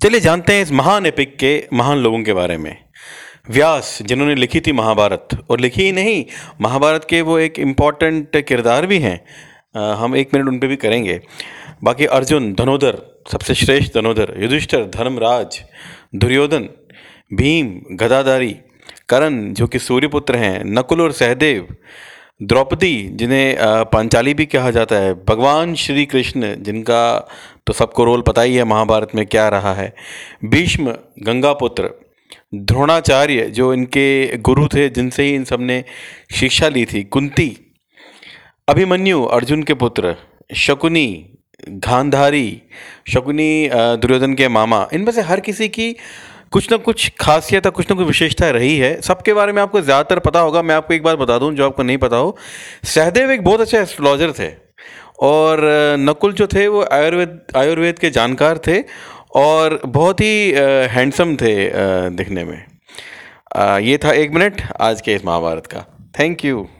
चलिए जानते हैं इस महान एपिक के महान लोगों के बारे में। व्यास, जिन्होंने लिखी थी महाभारत, और लिखी ही नहीं, महाभारत के वो एक इंपॉर्टेंट किरदार भी हैं। हम एक मिनट उन पर भी करेंगे। बाकी अर्जुन धनोधर सबसे श्रेष्ठ धनोधर युधिष्ठर, धर्मराज, दुर्योधन, भीम, गदाधारी, करण, जो कि सूर्यपुत्र हैं, नकुल और सहदेव द्रौपदी, जिन्हें पांचाली भी कहा जाता है, भगवान श्री कृष्ण, जिनका तो सबको रोल पता ही है महाभारत में क्या रहा है। भीष्म, गंगापुत्र, द्रोणाचार्य, जो इनके गुरु थे, जिनसे ही इन सबने शिक्षा ली थी। कुंती, अभिमन्यु, अर्जुन के पुत्र, शकुनी गांधारी शकुनी दुर्योधन के मामा, इनमें से हर किसी की कुछ ना कुछ खासियत कुछ ना कुछ विशेषता रही है। सबके बारे में आपको ज़्यादातर पता होगा, मैं आपको एक बात बता दूँ जो आपको नहीं पता हो। सहदेव एक बहुत अच्छे एस्ट्रोलॉजर थे और नकुल जो थे वो आयुर्वेद आयुर्वेद के जानकार थे और बहुत ही हैंडसम थे दिखने में। ये था एक मिनट आज के इस महाभारत का। Thank you